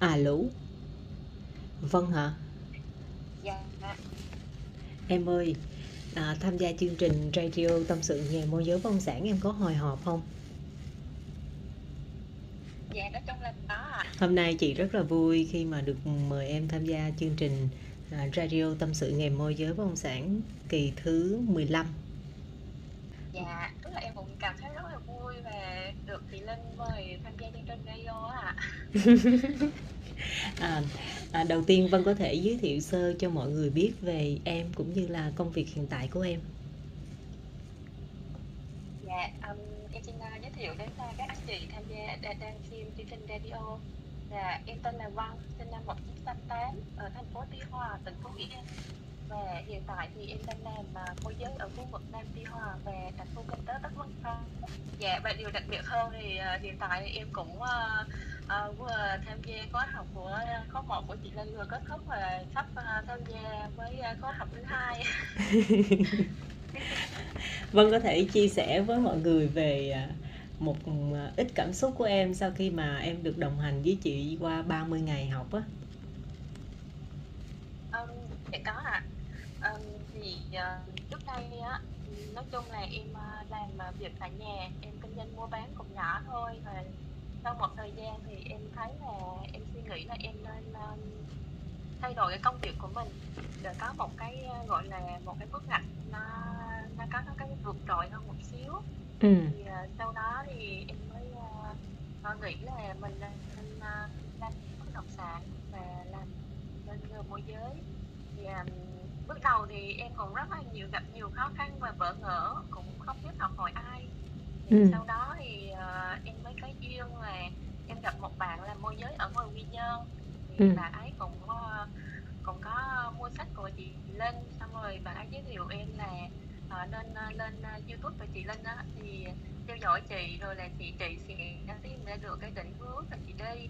Alo. Vâng hả? Dạ, Em ơi, à, tham gia chương trình radio tâm sự nghề môi giới bất động sản em có hồi hộp không? dạ nói chung là có ạ. Hôm nay chị rất là vui khi mà được mời em tham gia chương trình à, radio tâm sự nghề môi giới bất động sản kỳ thứ 15. Dạ, tức là em cũng cảm thấy rất là vui và được chị Linh mời tham gia chương trình radio ạ. À, à, đầu tiên Vân có thể giới thiệu sơ cho mọi người biết về em cũng như là công việc hiện tại của em. Dạ, um, em xin uh, giới thiệu đến uh, các anh chị tham gia đang, đang xem chương trình radio. Dạ, em tên là Văn, sinh năm 1988 ở thành phố Tuy Hòa, tỉnh Phú Yên. Và hiện tại thì em đang làm mà môi giới ở khu vực Nam Tuy Hòa và thành phố kinh tế Tất Vân Phong. Dạ, và điều đặc biệt hơn thì uh, hiện tại em cũng uh, uh, vừa tham gia khóa học của uh, khóa một của chị Linh vừa kết thúc và sắp uh, tham gia với khóa học thứ hai. Vân có thể chia sẻ với mọi người về à, một à, ít cảm xúc của em sau khi mà em được đồng hành với chị qua 30 ngày học á. Um, dạ có ạ. Um, thì uh, trước đây á, nói chung là em uh, làm uh, việc tại nhà, em kinh doanh mua bán cũng nhỏ thôi và sau một thời gian thì em thấy là em suy nghĩ là em nên um, thay đổi cái công việc của mình. Để có một cái uh, gọi là một cái bước ngoặt nó nó có nó cái vượt trội hơn một xíu. Ừ. thì uh, sau đó thì em mới uh, uh, nghĩ là mình nên uh, làm bất động sản và làm bên nghề môi giới. Thì um, bước đầu thì em cũng rất là nhiều gặp nhiều khó khăn và bỡ ngỡ cũng không biết học hỏi ai thì Ừ. sau đó thì uh, em mới có duyên là em gặp một bạn làm môi giới ở ngoài Quy Nhơn thì Ừ. bạn ấy cũng uh, cũng có mua sách của chị Linh xong rồi bạn ấy giới thiệu em là ờ, nên ờ, lên ờ, YouTube của chị Linh á thì theo dõi chị rồi là chị chị sẽ tìm ra được cái định hướng mà chị đi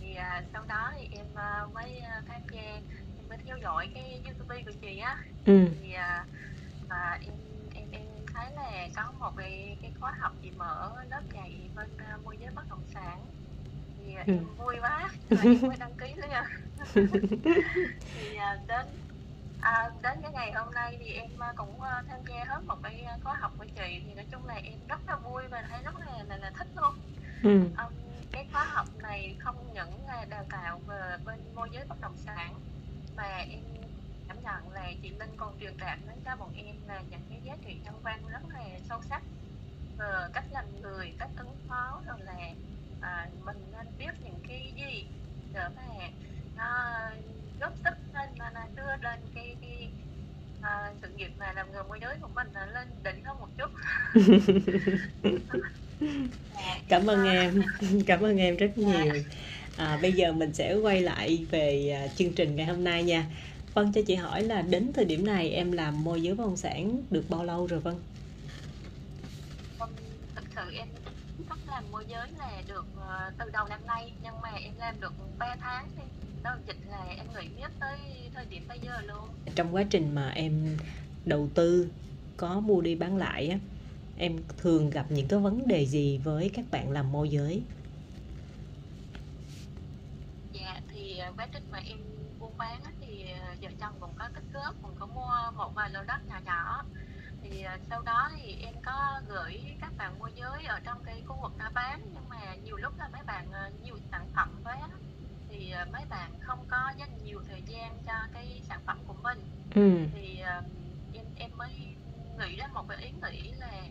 thì à, sau đó thì em à, mới tham gia em mới theo dõi cái YouTube của chị á Ừ. thì em em em thấy là có một cái cái khóa học chị mở lớp dạy bên à, môi giới bất động sản thì à, Ừ. em vui quá em mới đăng ký nữa nha thì à, đến à, đến cái ngày hôm nay thì em cũng à, tham gia hết một cái khóa học của chị thì nói chung là em rất là vui và thấy rất là là, là thích luôn Ừ. Um, cái khóa học này không những là đào tạo về bên môi giới bất động sản mà em cảm nhận là chị Linh còn truyền đạt đến cho bọn em là những cái giá trị nhân văn rất là sâu sắc về cách làm người, cách ứng phó rồi là à, mình nên biết những cái gì để mà nó góp sức lên mà nó đưa lên cái cái à, sự nghiệp mà làm nghề môi giới của mình là lên đỉnh hơn một chút. Dạ, Cảm ơn à, em, cảm ơn em rất nhiều. À, bây giờ mình sẽ quay lại về à, chương trình ngày hôm nay nha. Vân cho chị hỏi là đến thời điểm này em làm môi giới bất động sản được bao lâu rồi Vân? Vâng, thực sự em thích làm môi giới là được ờ, từ đầu năm nay nhưng mà em làm được 3 tháng thì đó dịch là em nghỉ biết tới thời điểm bây giờ luôn Trong quá trình mà em đầu tư có mua đi bán lại á, em thường gặp những cái vấn đề gì với các bạn làm môi giới? dạ thì ờ, quá trình mà em buôn bán thì ờ, vợ chồng cũng có tích góp cũng có mua một vài lô đất nhỏ nhỏ. Thì ờ, sau đó thì em có gửi các bạn môi giới ở trong cái khu vực đó bán. Nhưng mà nhiều lúc là mấy bạn ờ, nhiều sản phẩm quá thì mấy bạn không có dành nhiều thời gian cho cái sản phẩm của mình. Ừ. thì em em mới nghĩ ra một cái ý nghĩ là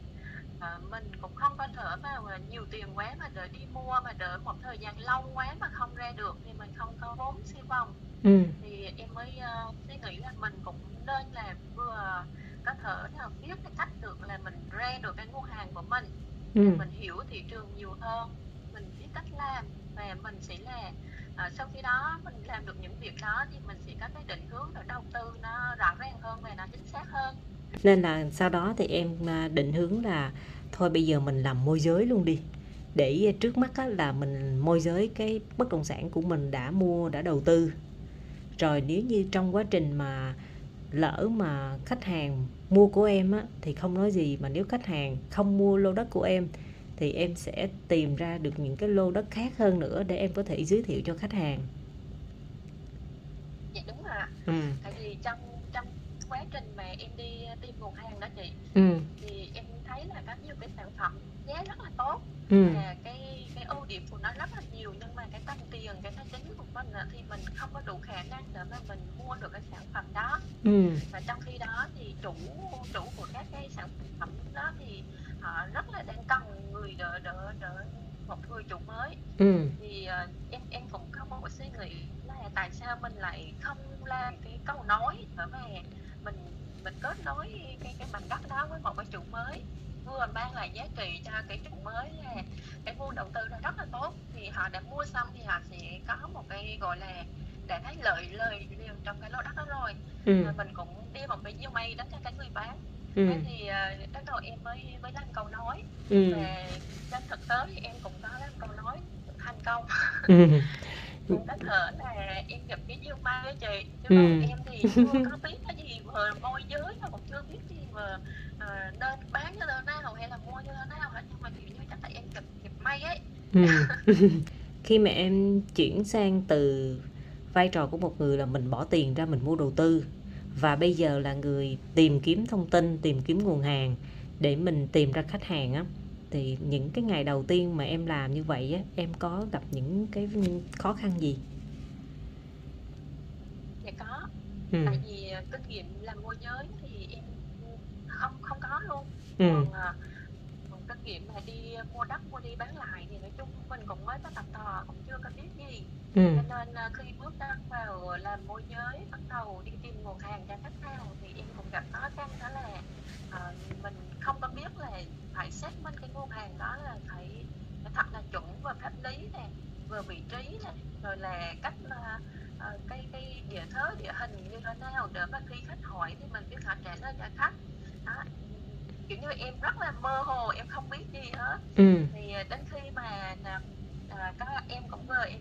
mình cũng không có thể mà nhiều tiền quá mà để đi mua mà đợi một thời gian lâu quá mà không ra được thì mình không có vốn siêu vòng Ừ. thì em mới ờ, suy nghĩ là mình cũng nên là vừa có thể là biết cái cách được là mình ra được cái nguồn hàng của mình Ừ. mình hiểu thị trường nhiều hơn mình biết cách làm và mình sẽ là ờ, sau khi đó mình làm được những việc đó thì mình sẽ có cái định hướng để đầu tư nó rõ ràng hơn và nó chính xác hơn Nên là sau đó thì em à, định hướng là thôi bây giờ mình làm môi giới luôn đi. Để trước mắt là mình môi giới cái bất động sản của mình đã mua, đã đầu tư. Rồi nếu như trong quá trình mà lỡ mà khách hàng mua của em á, thì không nói gì mà nếu khách hàng không mua lô đất của em thì em sẽ tìm ra được những cái lô đất khác hơn nữa để em có thể giới thiệu cho khách hàng. Dạ đúng rồi ạ. Ừ. tại vì trong trong quá trình mà em đi tìm nguồn hàng đó chị ừ. thì em thấy là có nhiều cái sản phẩm giá rất là tốt. Ừ. Và cái cái ưu điểm của nó rất là nhiều nhưng mà cái tâm tiền cái tài chính của mình á, thì mình không có đủ khả năng để mà mình mua được cái sản phẩm đó. Ừ. Và trong khi đó thì chủ chủ của các cái sản phẩm đó thì họ rất là đang cần người đỡ đỡ đỡ một người chủ mới. Ừ. Thì ờ, em em cũng có một suy nghĩ là tại sao mình lại không làm cái câu nói để mà mình mình kết nối cái cái mảnh đất đó với một cái chủ mới vừa mang lại giá trị cho cái chủ mới là cái nguồn đầu tư nó rất là tốt. Thì họ đã mua xong thì họ sẽ có một cái gọi là đã thấy lợi lời liền trong cái lô đất đó rồi. Ừ. Mình cũng đi một cái diêu may đến cho cái người bán. Ừ. Thế thì ờ, bắt đầu em mới mới làm câu nói. Ừ. Và trên thực tế thì em cũng có làm câu nói thành công. Ừ. Cũng có thể là em gặp cái diêu may với chị. Chứ Ừ. em thì chưa có biết cái gì về môi giới mà cũng chưa biết gì về ờ, nên bán như thế nào hay là mua như thế nào hết. Nhưng mà kiểu như chắc là em gặp gặp may ấy. Ừ. khi mà em chuyển sang từ vai trò của một người là mình bỏ tiền ra mình mua đầu tư. Và bây giờ là người tìm kiếm thông tin tìm kiếm nguồn hàng để mình tìm ra khách hàng á. Thì những cái ngày đầu tiên mà em làm như vậy á em có gặp những cái khó khăn gì? Dạ có. Ừ. Tại vì ờ, kinh nghiệm làm môi giới thì em không không có luôn. Ừ. Còn, ờ, còn kinh nghiệm mà đi mua đất mua đi bán lại thì nói chung mình cũng mới có tập tò cũng chưa có biết gì ừ. Cho nên ờ, khi bước ra vào làm môi giới bắt đầu đi tìm nguồn hàng cho khách hàng thì em cũng gặp khó khăn đó là ờ, mình không có biết là phải xác minh cái nguồn hàng đó là phải, phải thật là chuẩn về pháp lý nè về vị trí nè rồi là cách là ờ, cái cái địa thế địa hình như thế nào để mà khi khách hỏi thì mình biết họ trả lời cho khách. Đó. kiểu như em rất là mơ hồ em không biết gì hết. Ừ. Thì đến khi mà à, à, có em cũng vừa em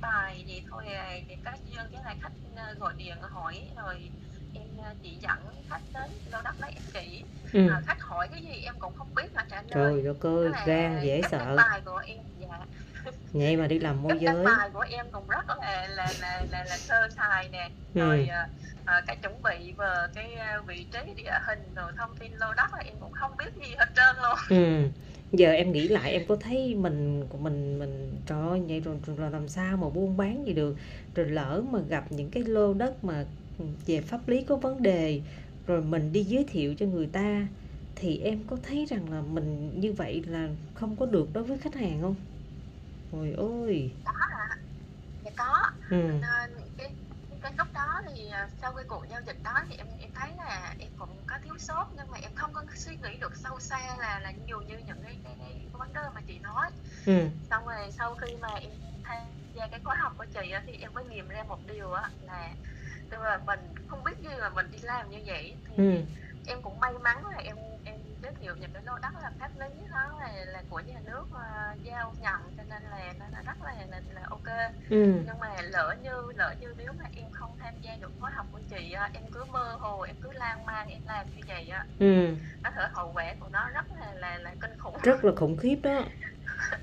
bài vậy thôi à, thì có duyên với lại khách à, gọi điện hỏi rồi em à, chỉ dẫn khách đến lô đất lấy em chỉ. Ừ. À, khách hỏi cái gì em cũng không biết mà trả lời. Trời đất ơi gan dễ sợ. bài của em dạ. Vậy mà đi làm môi giới. bài của em cũng rất là là là là, là sơ sài nè. Ừ. rồi à, cái chuẩn bị về cái vị trí địa hình rồi thông tin lô đất là em cũng không biết gì hết trơn luôn. Ừ. Giờ em nghĩ lại em có thấy mình của mình mình trời ơi vậy rồi, rồi, rồi làm sao mà buôn bán gì được rồi lỡ mà gặp những cái lô đất mà về pháp lý có vấn đề rồi mình đi giới thiệu cho người ta thì em có thấy rằng là mình như vậy là không có được đối với khách hàng không? Ôi ôi. có hả dạ có Ừ. nên cái cái lúc đó thì à, sau cái cuộc giao dịch đó thì em em thấy là em cũng có thiếu sót nhưng mà em không có suy nghĩ được sâu xa là là nhiều như những cái cái, cái vấn đề mà chị nói Ừ. xong rồi sau khi mà em tham gia cái khóa học của chị thì em mới nghiệm ra một điều á là tức là mình không biết gì mà mình đi làm như vậy thì Ừ. em cũng may mắn là em em giới thiệu những cái lô đất là pháp lý đó là là của nhà nước uh, giao nhận cho nên là nó, nó rất là, là là ok Ừ. nhưng mà lỡ như lỡ như nếu mà em không tham gia được khóa học của chị á, em cứ mơ hồ em cứ lan man em làm như vậy á Ừ. có thể hậu quả của nó rất là là là kinh khủng rất là khủng khiếp đó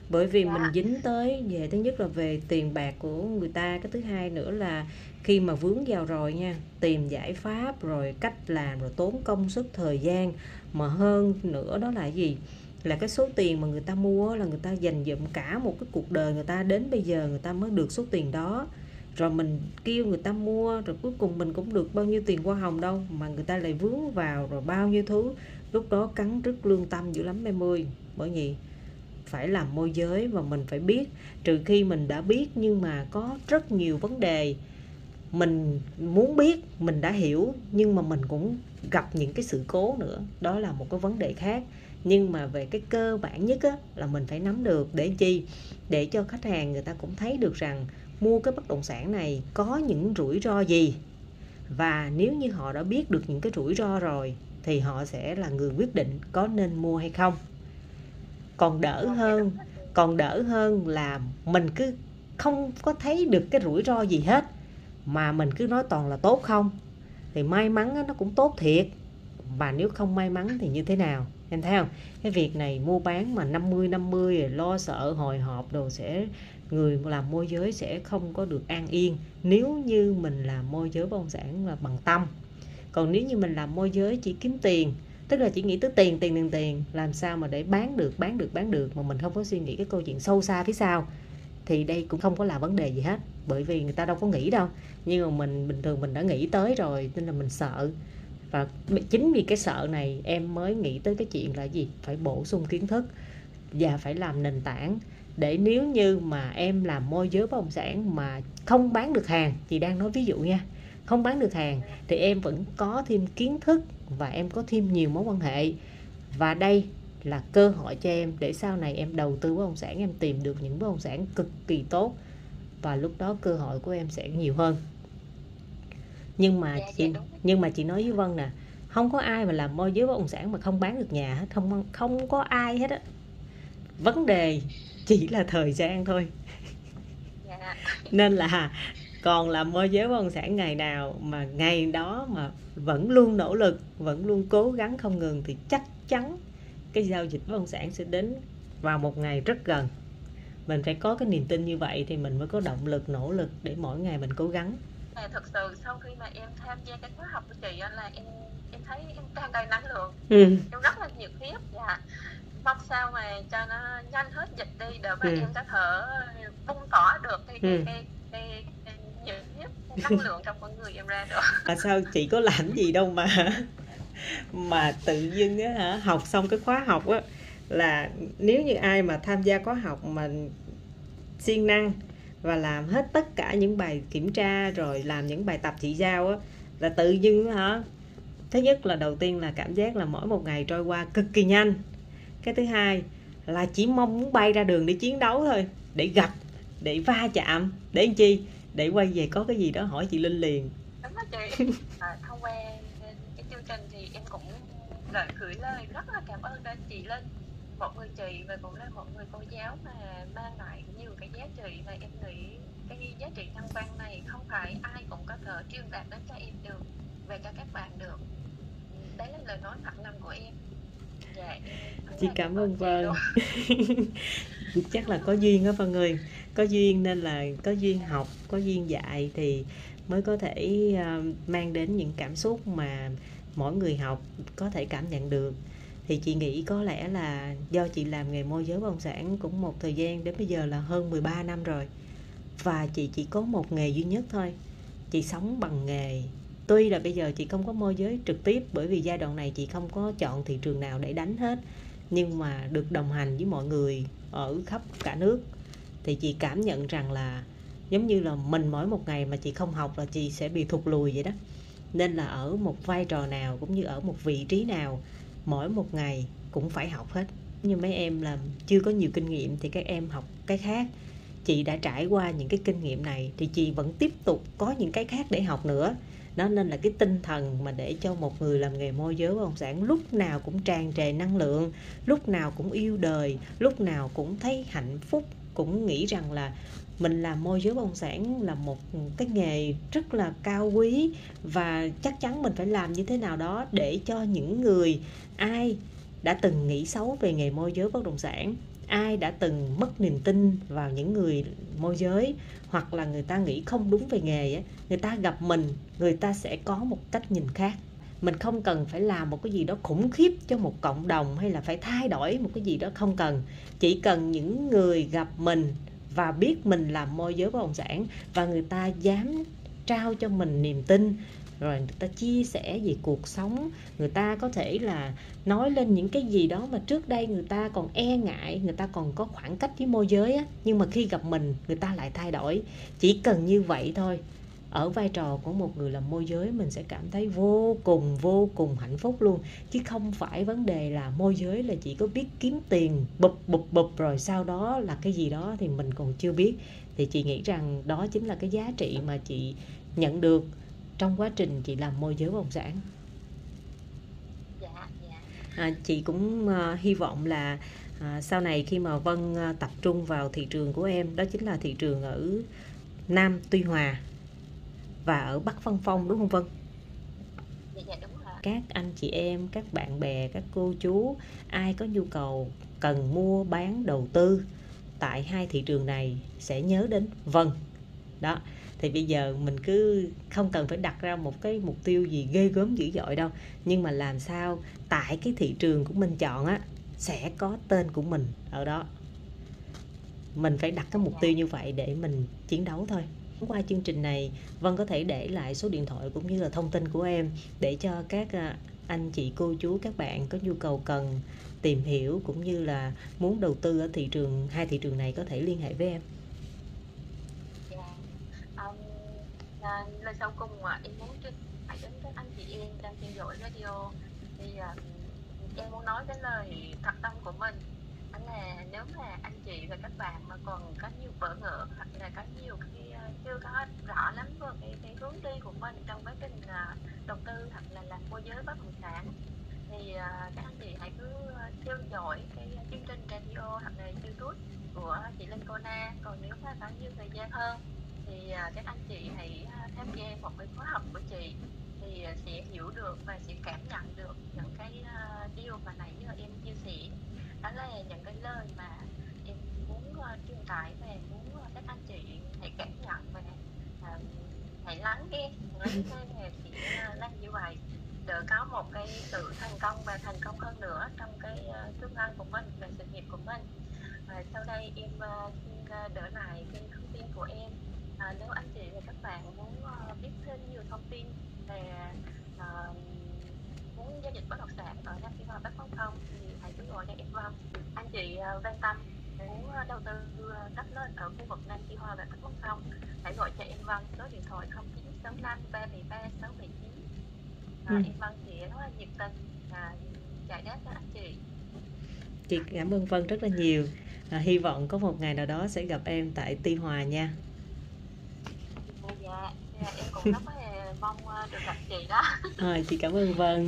bởi vì Dạ. mình dính tới về thứ nhất là về tiền bạc của người ta cái thứ hai nữa là khi mà vướng vào rồi nha tìm giải pháp rồi cách làm rồi tốn công sức thời gian mà hơn nữa đó là gì là cái số tiền mà người ta mua là người ta dành dụm cả một cái cuộc đời người ta đến bây giờ người ta mới được số tiền đó. Rồi mình kêu người ta mua, rồi cuối cùng mình cũng được bao nhiêu tiền hoa hồng đâu, mà người ta lại vướng vào rồi bao nhiêu thứ. Lúc đó cắn rứt lương tâm dữ lắm em ơi. Bởi vì phải làm môi giới và mình phải biết. Trừ khi mình đã biết nhưng mà có rất nhiều vấn đề mình muốn biết, mình đã hiểu, nhưng mà mình cũng gặp những cái sự cố nữa. Đó là một cái vấn đề khác nhưng mà về cái cơ bản nhất á, là mình phải nắm được để chi? Để cho khách hàng người ta cũng thấy được rằng mua cái bất động sản này có những rủi ro gì? Và nếu như họ đã biết được những cái rủi ro rồi thì họ sẽ là người quyết định có nên mua hay không. Còn đỡ hơn còn đỡ hơn là mình cứ không có thấy được cái rủi ro gì hết mà mình cứ nói toàn là tốt không? Thì may mắn nó cũng tốt thiệt. Và nếu không may mắn thì như thế nào em thấy không cái việc này mua bán mà 50 50 rồi lo sợ hồi hộp đồ sẽ, người làm môi giới sẽ không có được an yên. Nếu như mình làm môi giới bất động sản là bằng tâm. Còn nếu như mình làm môi giới chỉ kiếm tiền, tức là chỉ nghĩ tới tiền tiền tiền tiền, làm sao mà để bán được bán được bán được mà mình không có suy nghĩ cái câu chuyện sâu xa phía sau, thì đây cũng không có là vấn đề gì hết. Bởi vì người ta đâu có nghĩ đâu. Nhưng mà mình, bình thường mình đã nghĩ tới rồi, nên là mình sợ và chính vì cái sợ này, em mới nghĩ tới cái chuyện là gì? Phải bổ sung kiến thức và phải làm nền tảng để nếu như mà em làm môi giới bất động sản mà không bán được hàng, chị đang nói ví dụ nha, không bán được hàng thì em vẫn có thêm kiến thức và em có thêm nhiều mối quan hệ. Và đây là cơ hội cho em để sau này em đầu tư bất động sản, em tìm được những bất động sản cực kỳ tốt và lúc đó cơ hội của em sẽ nhiều hơn nhưng mà dạ, chị dạ, nhưng mà chị nói với Vân nè không có ai mà làm môi giới bất động sản mà không bán được nhà hết không không có ai hết á. Vấn đề chỉ là thời gian thôi. Dạ. nên là còn làm môi giới bất động sản ngày nào mà ngày đó mà vẫn luôn nỗ lực vẫn luôn cố gắng không ngừng thì chắc chắn cái giao dịch bất động sản sẽ đến vào một ngày rất gần. Mình phải có cái niềm tin như vậy thì mình mới có động lực nỗ lực để mỗi ngày mình cố gắng à, thật sự sau khi mà em tham gia cái khóa học của chị là em em thấy em tràn đầy năng lượng ừ. em rất là nhiệt huyết và mong sao mà cho nó nhanh hết dịch đi để mà ừ. em có thể bung tỏa được cái cái, ừ. cái, cái, cái, nhiệt huyết năng lượng trong con người em ra được à sao chị có làm gì đâu mà mà tự dưng á hả học xong cái khóa học á là nếu như ai mà tham gia khóa học mà siêng năng và làm hết tất cả những bài kiểm tra rồi làm những bài tập chị giao á là tự dưng hả? Thứ nhất là đầu tiên là cảm giác là mỗi một ngày trôi qua cực kỳ nhanh. Cái thứ hai là chỉ mong muốn bay ra đường để chiến đấu thôi để gặp để va chạm để làm chi? Để quay về có cái gì đó hỏi chị linh liền. Đúng đó chị. À, thông qua cái chương trình thì em cũng lời gửi lời rất là cảm ơn đến chị linh. Một người chị và cũng là một người cô giáo mà mang lại giá trị và em nghĩ cái giá trị nhân văn này không phải ai cũng có thể truyền đạt đến cho em được về cho các bạn được. Đấy là lời nói thật lòng của em. Dạ, chị cảm ơn vân. chắc là có duyên đó vân ơi. Có duyên nên là có duyên học có duyên dạy thì mới có thể uh, mang đến những cảm xúc mà mỗi người học có thể cảm nhận được thì chị nghĩ có lẽ là do chị làm nghề môi giới bất động sản cũng một thời gian, đến bây giờ là hơn 13 năm rồi. Và chị chỉ có một nghề duy nhất thôi. Chị sống bằng nghề. Tuy là bây giờ chị không có môi giới trực tiếp, bởi vì giai đoạn này chị không có chọn thị trường nào để đánh hết. Nhưng mà được đồng hành với mọi người ở khắp cả nước. Thì chị cảm nhận rằng là giống như là mình mỗi một ngày mà chị không học là chị sẽ bị thụt lùi vậy đó. Nên là ở một vai trò nào cũng như ở một vị trí nào mỗi một ngày cũng phải học hết. Như mấy em là chưa có nhiều kinh nghiệm thì các em học cái khác. Chị đã trải qua những cái kinh nghiệm này thì chị vẫn tiếp tục có những cái khác để học nữa. Đó nên là cái tinh thần mà để cho một người làm nghề môi giới bất động sản lúc nào cũng tràn trề năng lượng, lúc nào cũng yêu đời, lúc nào cũng thấy hạnh phúc cũng nghĩ rằng là mình làm môi giới bất động sản là một cái nghề rất là cao quý và chắc chắn mình phải làm như thế nào đó để cho những người ai đã từng nghĩ xấu về nghề môi giới bất động sản, ai đã từng mất niềm tin vào những người môi giới hoặc là người ta nghĩ không đúng về nghề người ta gặp mình, người ta sẽ có một cách nhìn khác mình không cần phải làm một cái gì đó khủng khiếp cho một cộng đồng hay là phải thay đổi một cái gì đó không cần. Chỉ cần những người gặp mình và biết mình làm môi giới bất động sản và người ta dám trao cho mình niềm tin, rồi người ta chia sẻ về cuộc sống, người ta có thể là nói lên những cái gì đó mà trước đây người ta còn e ngại, người ta còn có khoảng cách với môi giới á, nhưng mà khi gặp mình, người ta lại thay đổi. Chỉ cần như vậy thôi ở vai trò của một người làm môi giới mình sẽ cảm thấy vô cùng vô cùng hạnh phúc luôn. Chứ không phải vấn đề là môi giới là chỉ có biết kiếm tiền bụp bụp bụp rồi sau đó là cái gì đó thì mình còn chưa biết. Thì chị nghĩ rằng đó chính là cái giá trị mà chị nhận được trong quá trình chị làm môi giới bất động sản. Dạ, dạ. À, chị cũng uh, hy vọng là à, sau này khi mà Vân uh, tập trung vào thị trường của em đó chính là thị trường ở Nam Tuy Hòa và ở Bắc Văn Phong đúng không Vân? Dạ, dạ đúng rồi. các anh chị em các bạn bè các cô chú ai có nhu cầu cần mua bán đầu tư tại hai thị trường này sẽ nhớ đến vâng đó thì bây giờ mình cứ không cần phải đặt ra một cái mục tiêu gì ghê gớm dữ dội đâu nhưng mà làm sao tại cái thị trường của mình chọn á sẽ có tên của mình ở đó mình phải đặt cái mục tiêu như vậy để mình chiến đấu thôi qua chương trình này Vân có thể để lại số điện thoại cũng như là thông tin của em để cho các à, anh chị cô chú các bạn có nhu cầu cần tìm hiểu cũng như là muốn đầu tư ở thị trường hai thị trường này có thể liên hệ với em. Dạ, um, là, lời sau cùng mà em muốn truyền đến các anh chị em đang theo dõi radio. Thì uh, em muốn nói cái lời thật tâm của mình đó là nếu mà anh chị và các bạn mà còn có nhiều bỡ ngỡ hoặc là có nhiều khi ờ, chưa có rõ lắm về cái, cái hướng đi của mình trong quá trình ờ, đầu tư hoặc là làm môi giới bất động sản thì ờ, các anh chị hãy cứ theo dõi cái chương trình radio hoặc là youtube của chị Linh Kona còn nếu mà có nhiều thời gian hơn thì các anh chị hãy tham gia một cái khóa học của chị thì sẽ hiểu được và sẽ cảm nhận được những cái điều mà nãy giờ em chia sẻ đó là những cái lời mà em muốn uh, truyền tải và muốn uh, các anh chị hãy cảm nhận và uh, hãy lắng nghe. Lắng nghe thì uh, làm như vậy. Để có một cái sự thành công và thành công hơn nữa trong cái uh, tương lai của mình và sự nghiệp của mình. Và sau đây em uh, xin uh, đỡ lại cái thông tin của em. Uh, nếu anh chị và các bạn muốn uh, biết thêm nhiều thông tin về uh, giao dịch bất động sản ở Nam Phi Hòa Bắc Phong Không? Thì hãy cứ gọi cho em Vân. Anh chị uh, quan tâm muốn đầu tư đất nền ở khu vực Nam Phi Hòa và Bắc Phong Không? Hãy gọi cho em Vân số điện thoại 0965 373 679 à, ừ. em Vân thì rất là nhiệt tình à, giải đáp cho anh chị. Chị cảm ơn Vân rất là nhiều. À, hy vọng có một ngày nào đó sẽ gặp em tại Tuy Hòa nha. Dạ, dạ em cũng rất là mong được gặp chị đó. À, chị cảm ơn Vân